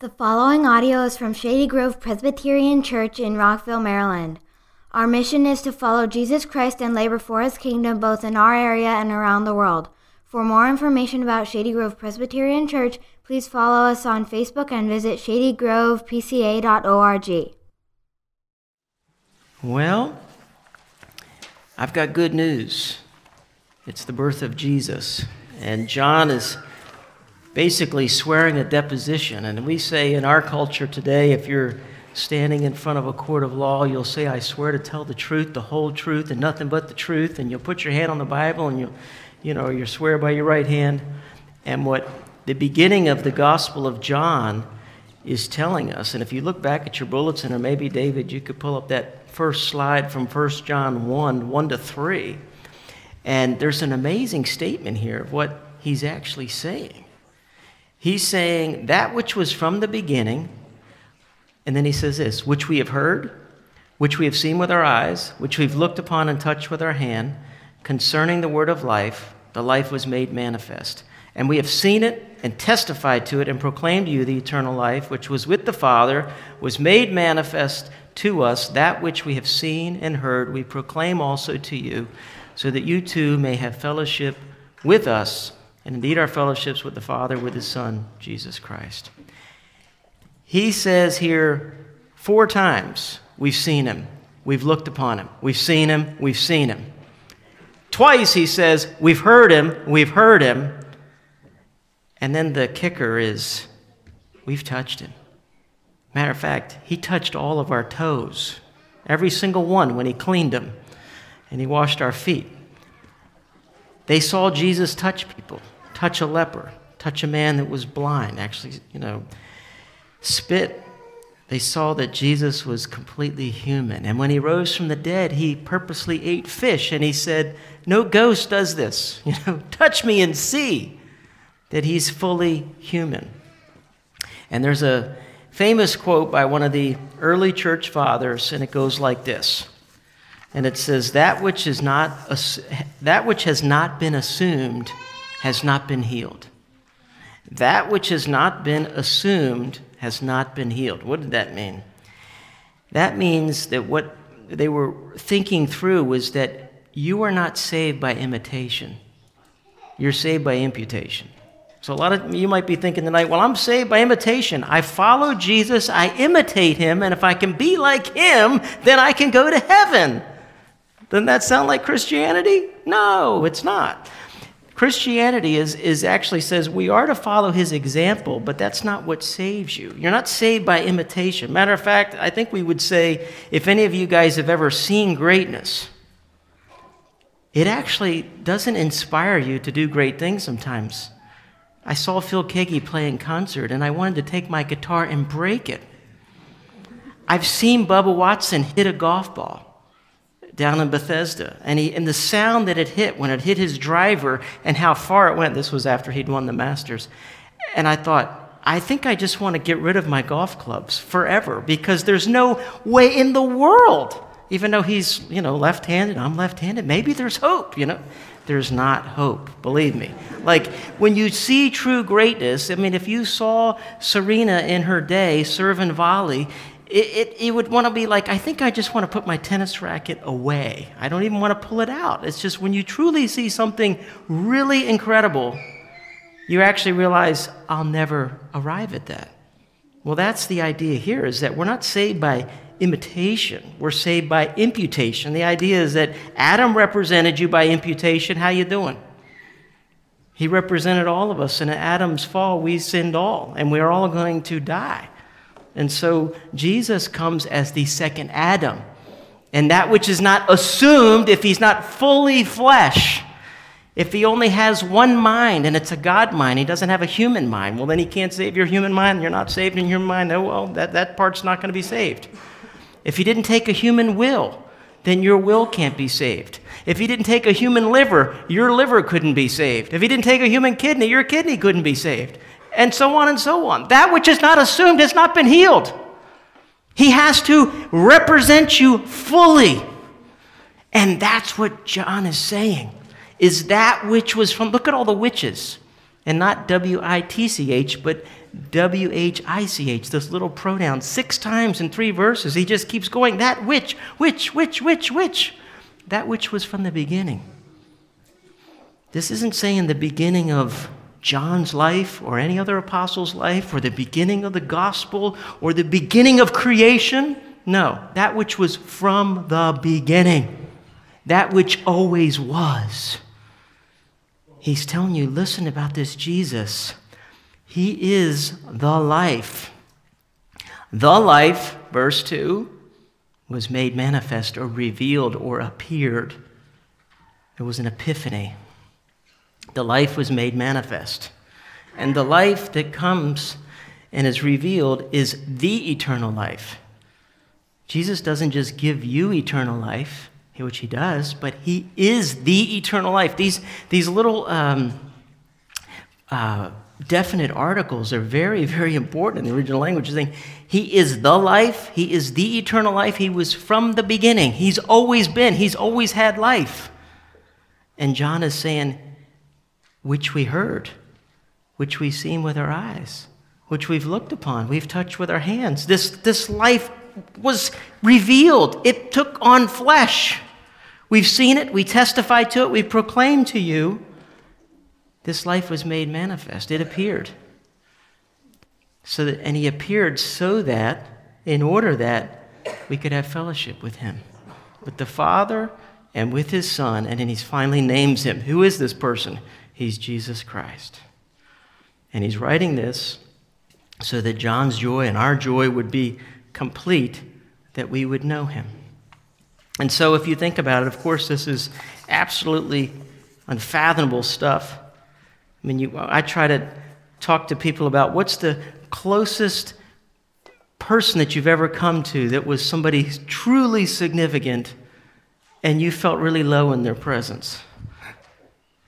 The following audio is from Shady Grove Presbyterian Church in Rockville, Maryland. Our mission is to follow Jesus Christ and labor for his kingdom both in our area and around the world. For more information about Shady Grove Presbyterian Church, please follow us on Facebook and visit shadygrovepca.org. Well, I've got good news. It's the birth of Jesus. And John is basically swearing a deposition. And we say in our culture today, if you're standing in front of a court of law, you'll say, I swear to tell the truth, the whole truth, and nothing but the truth. And you'll put your hand on the Bible and you'll, you know, you swear by your right hand. And what the beginning of the Gospel of John is telling us, and if you look back at your bulletin, or maybe David, you could pull up that first slide from 1 John 1 1 to 3. And there's an amazing statement here of what he's actually saying. He's saying that which was from the beginning, and then he says this, which we have heard, which we have seen with our eyes, which we've looked upon and touched with our hand, concerning the word of life, the life was made manifest. And we have seen it and testified to it and proclaimed to you the eternal life, which was with the Father, was made manifest to us. That which we have seen and heard, we proclaim also to you, so that you too may have fellowship with us and indeed our fellowships with the Father, with His Son, Jesus Christ. He says here four times we've seen Him, we've looked upon Him, we've seen Him, we've seen Him. Twice he says we've heard Him, we've heard Him. And then the kicker is we've touched Him. Matter of fact, He touched all of our toes, every single one when He cleaned them and He washed our feet. They saw Jesus touch people, touch a leper, touch a man that was blind, actually, you know, spit. They saw that Jesus was completely human. And when he rose from the dead, he purposely ate fish and he said, No ghost does this. You know, touch me and see that he's fully human. And there's a famous quote by one of the early church fathers, and it goes like this and it says that which is not that which has not been assumed has not been healed. That which has not been assumed has not been healed. What did that mean? That means that what they were thinking through was that you are not saved by imitation. You're saved by imputation. So a lot of you might be thinking tonight well i'm saved by imitation. I follow jesus i imitate him and if i can be like him then i can go to heaven doesn't that sound like Christianity? No, it's not. Christianity is, is actually says we are to follow his example, but that's not what saves you. You're not saved by imitation. Matter of fact, I think we would say if any of you guys have ever seen greatness, it actually doesn't inspire you to do great things sometimes. I saw Phil Keaggy play in concert and I wanted to take my guitar and break it. I've seen Bubba Watson hit a golf ball down in Bethesda. And, he, and the sound that it hit when it hit his driver and how far it went, this was after he'd won the Masters. And I thought, I think I just want to get rid of my golf clubs forever because there's no way in the world, even though he's, you know, left handed, I'm left handed, maybe there's hope, you know. There's not hope, believe me. Like when you see true greatness, I mean, if you saw Serena in her day serve and volley, it, it, it, would want to be like, I think I just want to put my tennis racket away. I don't even want to pull it out. It's just when you truly see something really incredible, you actually realize, I'll never arrive at that. Well, that's the idea here is that we're not saved by imitation. We're saved by imputation. The idea is that Adam represented you by imputation. How you doing? He represented all of us. And at Adam's fall, we sinned all, and we're all going to die. And so Jesus comes as the second Adam. And that which is not assumed, if he's not fully flesh, if he only has one mind and it's a God mind, he doesn't have a human mind, well, then he can't save your human mind. You're not saved in your mind. Oh, well, that, that part's not going to be saved. If he didn't take a human will, then your will can't be saved. If he didn't take a human liver, your liver couldn't be saved. If he didn't take a human kidney, your kidney couldn't be saved and so on and so on. That which is not assumed has not been healed. He has to represent you fully. And that's what John is saying. Is that which was from, look at all the witches. And not W I T C H, but W H I C H, this little pronoun, six times in three verses. He just keeps going, that which, which, which, which, which. That which was from the beginning. This isn't saying the beginning of John's life or any other apostle's life or the beginning of the gospel or the beginning of creation. No, that which was from the beginning, that which always was. He's telling you, listen about this Jesus. He is the life. The life, verse 2, was made manifest or revealed or appeared. It was an epiphany. The life was made manifest. And the life that comes and is revealed is the eternal life. Jesus doesn't just give you eternal life, which he does, but he is the eternal life. These, these little um, uh, definite articles are very, very important in the original language. Saying he is the life, he is the eternal life, he was from the beginning, he's always been, he's always had life. And John is saying, which we heard, which we've seen with our eyes, which we've looked upon, we've touched with our hands. This, this life was revealed, it took on flesh. We've seen it, we testify to it, we proclaim to you. This life was made manifest, it appeared. So that, and he appeared so that, in order that we could have fellowship with him, with the Father and with his Son. And then he finally names him. Who is this person? He's Jesus Christ. And he's writing this so that John's joy and our joy would be complete, that we would know him. And so, if you think about it, of course, this is absolutely unfathomable stuff. I mean, you, I try to talk to people about what's the closest person that you've ever come to that was somebody truly significant and you felt really low in their presence.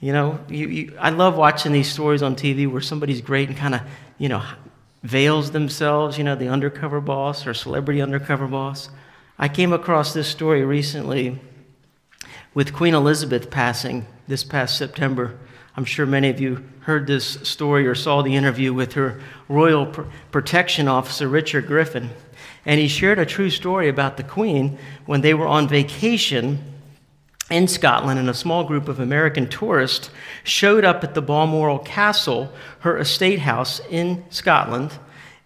You know, you, you, I love watching these stories on TV where somebody's great and kind of, you know, veils themselves, you know, the undercover boss or celebrity undercover boss. I came across this story recently with Queen Elizabeth passing this past September. I'm sure many of you heard this story or saw the interview with her royal pr- protection officer, Richard Griffin. And he shared a true story about the Queen when they were on vacation in Scotland, and a small group of American tourists showed up at the Balmoral Castle, her estate house in Scotland.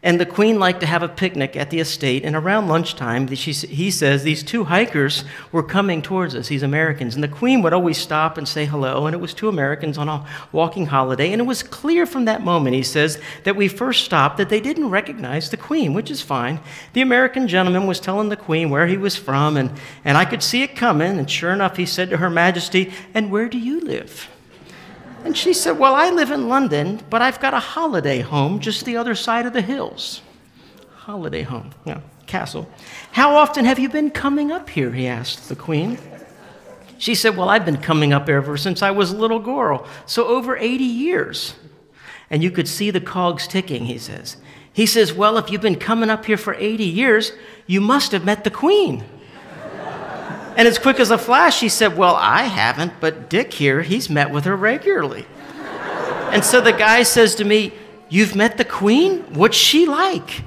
And the queen liked to have a picnic at the estate. And around lunchtime, she, he says these two hikers were coming towards us, these Americans. And the queen would always stop and say hello. And it was two Americans on a walking holiday. And it was clear from that moment, he says, that we first stopped that they didn't recognize the queen, which is fine. The American gentleman was telling the queen where he was from. And, and I could see it coming. And sure enough, he said to Her Majesty, And where do you live? And she said, Well, I live in London, but I've got a holiday home just the other side of the hills. Holiday home, yeah, castle. How often have you been coming up here? He asked the queen. She said, Well, I've been coming up ever since I was a little girl, so over 80 years. And you could see the cogs ticking, he says. He says, Well, if you've been coming up here for 80 years, you must have met the queen. And as quick as a flash, she said, Well, I haven't, but Dick here, he's met with her regularly. And so the guy says to me, You've met the queen? What's she like?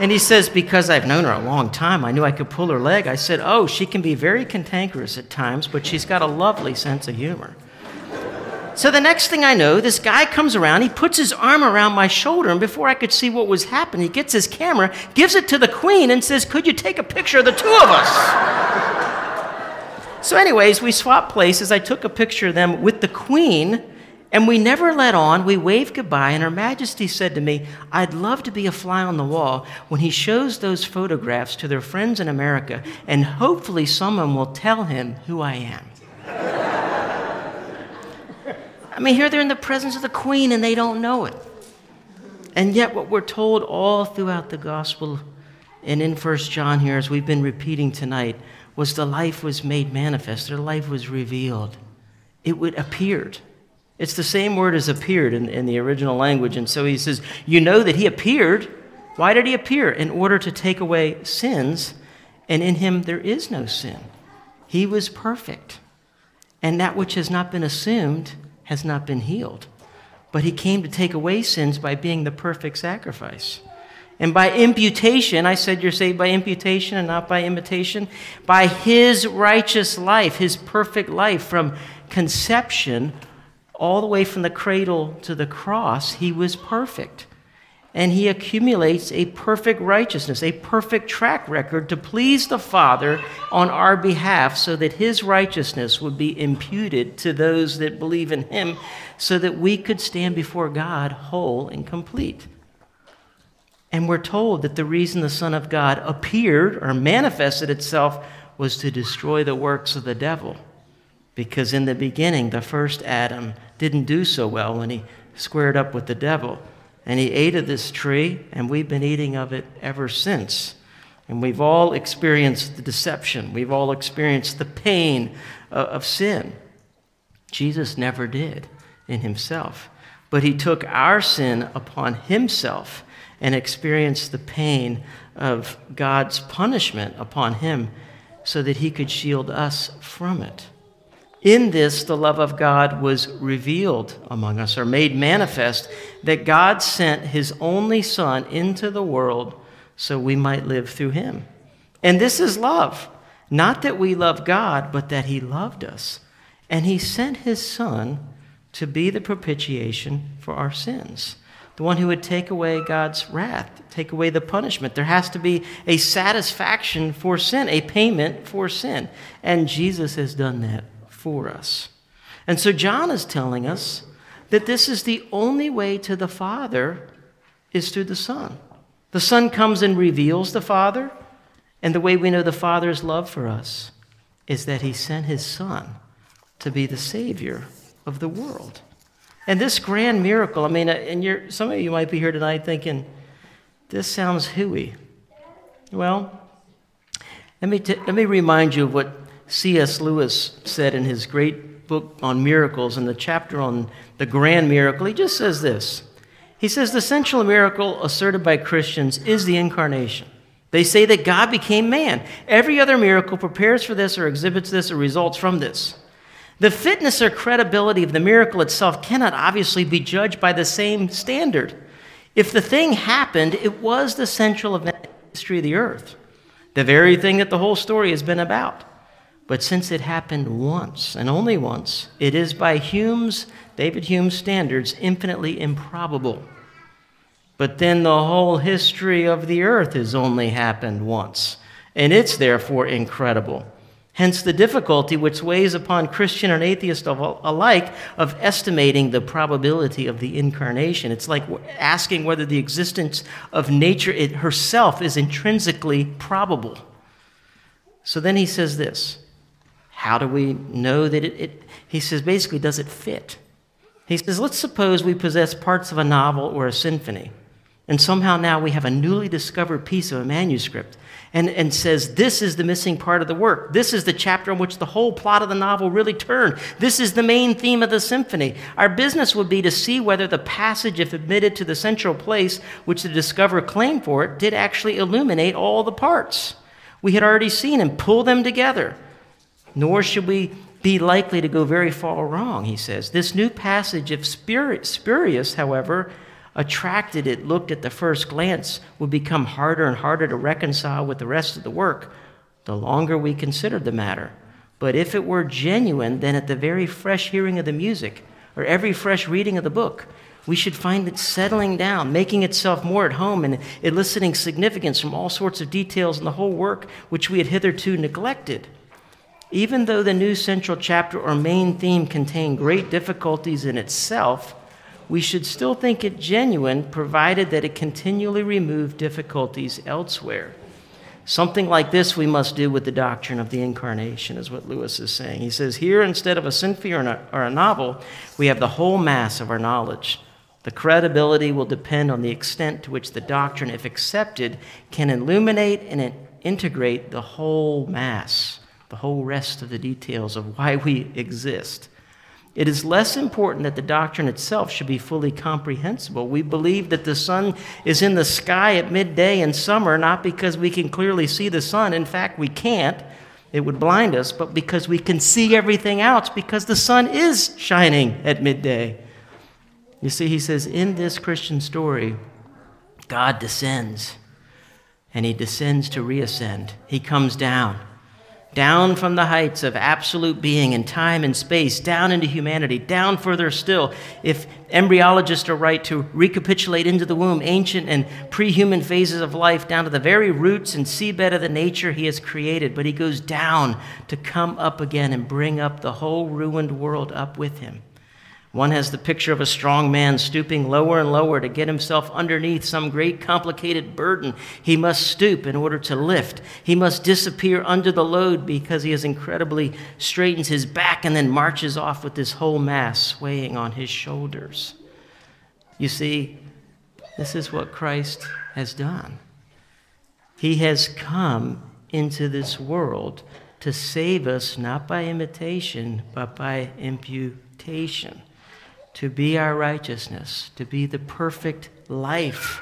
And he says, Because I've known her a long time, I knew I could pull her leg. I said, Oh, she can be very cantankerous at times, but she's got a lovely sense of humor. So the next thing I know, this guy comes around, he puts his arm around my shoulder, and before I could see what was happening, he gets his camera, gives it to the queen, and says, Could you take a picture of the two of us? So, anyways, we swapped places. I took a picture of them with the Queen, and we never let on. We waved goodbye, and Her Majesty said to me, I'd love to be a fly on the wall when he shows those photographs to their friends in America, and hopefully someone will tell him who I am. I mean, here they're in the presence of the Queen, and they don't know it. And yet, what we're told all throughout the gospel and in First John here, as we've been repeating tonight, was the life was made manifest, their life was revealed. It would appeared. It's the same word as appeared in, in the original language. And so he says, You know that he appeared. Why did he appear? In order to take away sins, and in him there is no sin. He was perfect. And that which has not been assumed has not been healed. but he came to take away sins by being the perfect sacrifice. And by imputation, I said you're saved by imputation and not by imitation, by his righteous life, his perfect life from conception all the way from the cradle to the cross, he was perfect and he accumulates a perfect righteousness, a perfect track record to please the Father on our behalf so that his righteousness would be imputed to those that believe in him so that we could stand before God whole and complete. And we're told that the reason the Son of God appeared or manifested itself was to destroy the works of the devil. Because in the beginning, the first Adam didn't do so well when he squared up with the devil. And he ate of this tree, and we've been eating of it ever since. And we've all experienced the deception, we've all experienced the pain uh, of sin. Jesus never did in himself, but he took our sin upon himself and experienced the pain of God's punishment upon him so that he could shield us from it. In this, the love of God was revealed among us, or made manifest, that God sent his only Son into the world so we might live through him. And this is love. Not that we love God, but that he loved us. And he sent his Son to be the propitiation for our sins, the one who would take away God's wrath, take away the punishment. There has to be a satisfaction for sin, a payment for sin. And Jesus has done that for us. And so John is telling us that this is the only way to the Father is through the Son. The Son comes and reveals the Father, and the way we know the Father's love for us is that he sent his Son to be the Savior of the world. And this grand miracle, I mean, uh, and some of you might be here tonight thinking, this sounds hooey. Well, let me, t- let me remind you of what C.S. Lewis said in his great book on miracles, in the chapter on the grand miracle, he just says this. He says, The central miracle asserted by Christians is the incarnation. They say that God became man. Every other miracle prepares for this or exhibits this or results from this. The fitness or credibility of the miracle itself cannot obviously be judged by the same standard. If the thing happened, it was the central event in the history of the earth, the very thing that the whole story has been about. But since it happened once and only once, it is by Hume's, David Hume's standards, infinitely improbable. But then the whole history of the earth has only happened once, and it's therefore incredible. Hence the difficulty which weighs upon Christian and atheist alike of estimating the probability of the incarnation. It's like asking whether the existence of nature herself is intrinsically probable. So then he says this how do we know that it, it, he says, basically, does it fit? He says, let's suppose we possess parts of a novel or a symphony, and somehow now we have a newly discovered piece of a manuscript and, and says, this is the missing part of the work. This is the chapter in which the whole plot of the novel really turned. This is the main theme of the symphony. Our business would be to see whether the passage, if admitted to the central place which the discoverer claimed for it, did actually illuminate all the parts we had already seen and pull them together nor should we be likely to go very far wrong, he says. This new passage, if spurious, however, attracted it, looked at the first glance, would become harder and harder to reconcile with the rest of the work the longer we considered the matter. But if it were genuine, then at the very fresh hearing of the music, or every fresh reading of the book, we should find it settling down, making itself more at home, and eliciting significance from all sorts of details in the whole work which we had hitherto neglected. Even though the new central chapter or main theme contained great difficulties in itself, we should still think it genuine provided that it continually removed difficulties elsewhere. Something like this we must do with the doctrine of the incarnation, is what Lewis is saying. He says, Here, instead of a symphony or, or a novel, we have the whole mass of our knowledge. The credibility will depend on the extent to which the doctrine, if accepted, can illuminate and integrate the whole mass the whole rest of the details of why we exist. It is less important that the doctrine itself should be fully comprehensible. We believe that the sun is in the sky at midday in summer, not because we can clearly see the sun. In fact, we can't. It would blind us, but because we can see everything else, because the sun is shining at midday. You see, he says, in this Christian story, God descends, and he descends to reascend. He comes down down from the heights of absolute being in time and space, down into humanity, down further still. If embryologists are right to recapitulate into the womb ancient and pre human phases of life, down to the very roots and seabed of the nature he has created, but he goes down to come up again and bring up the whole ruined world up with him. One has the picture of a strong man stooping lower and lower to get himself underneath some great complicated burden. He must stoop in order to lift. He must disappear under the load because he has incredibly straightens his back and then marches off with this whole mass swaying on his shoulders. You see, this is what Christ has done. He has come into this world to save us not by imitation, but by imputation to be our righteousness, to be the perfect life,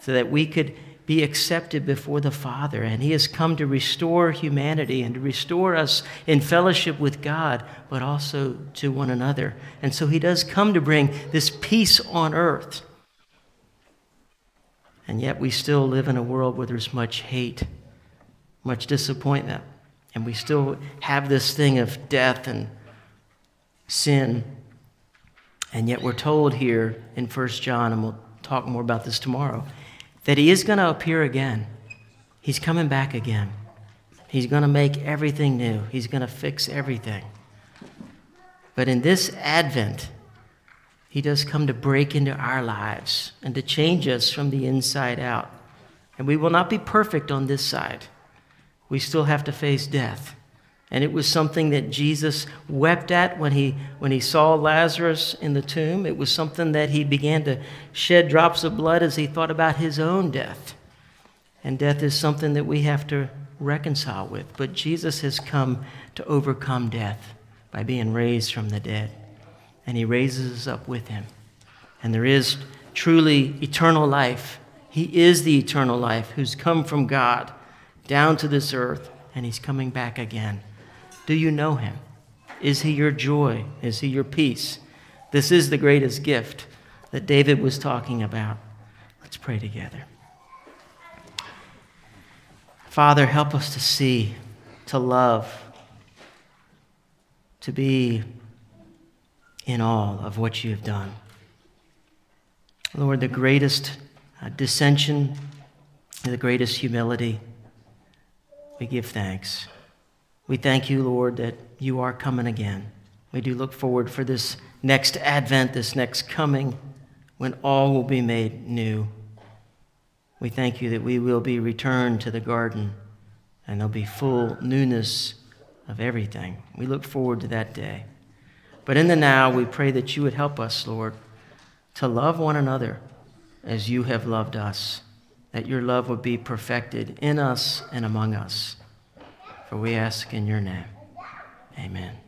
so that we could be accepted before the Father. And He has come to restore humanity and to restore us in fellowship with God, but also to one another. And so He does come to bring this peace on earth. And yet we still live in a world where there's much hate, much disappointment. And we still have this thing of death and sin and yet we're told here in 1 John, and we'll talk more about this tomorrow, that he is going to appear again. He's coming back again. He's going to make everything new, he's going to fix everything. But in this Advent, he does come to break into our lives and to change us from the inside out. And we will not be perfect on this side. We still have to face death. And it was something that Jesus wept at when he, when he saw Lazarus in the tomb. It was something that he began to shed drops of blood as he thought about his own death. And death is something that we have to reconcile with. But Jesus has come to overcome death by being raised from the dead. And he raises us up with him. And there is truly eternal life. He is the eternal life who's come from God down to this earth, and he's coming back again. Do you know him? Is he your joy? Is he your peace? This is the greatest gift that David was talking about. Let's pray together. Father, help us to see, to love, to be in awe of what you have done. Lord, the greatest uh, dissension, the greatest humility, we give thanks. We thank you, Lord, that you are coming again. We do look forward for this next advent, this next coming, when all will be made new. We thank you that we will be returned to the garden and there'll be full newness of everything. We look forward to that day. But in the now, we pray that you would help us, Lord, to love one another as you have loved us, that your love would be perfected in us and among us. For we ask in your name. Amen.